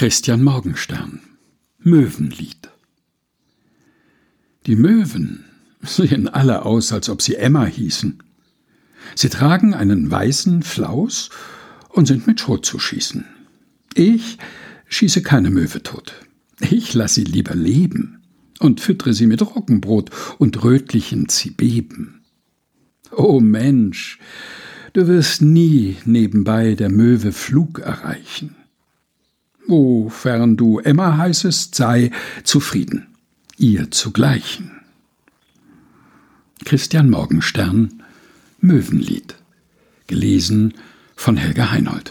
Christian Morgenstern Möwenlied Die Möwen sehen alle aus, als ob sie Emma hießen. Sie tragen einen weißen Flaus und sind mit Schrot zu schießen. Ich schieße keine Möwe tot. Ich lass sie lieber leben und füttere sie mit Roggenbrot und rötlichen Zibeben. O Mensch, du wirst nie nebenbei der Möwe Flug erreichen. Wofern du Emma heißest, sei zufrieden, ihr zu gleichen. Christian Morgenstern Möwenlied. Gelesen von Helga Heinold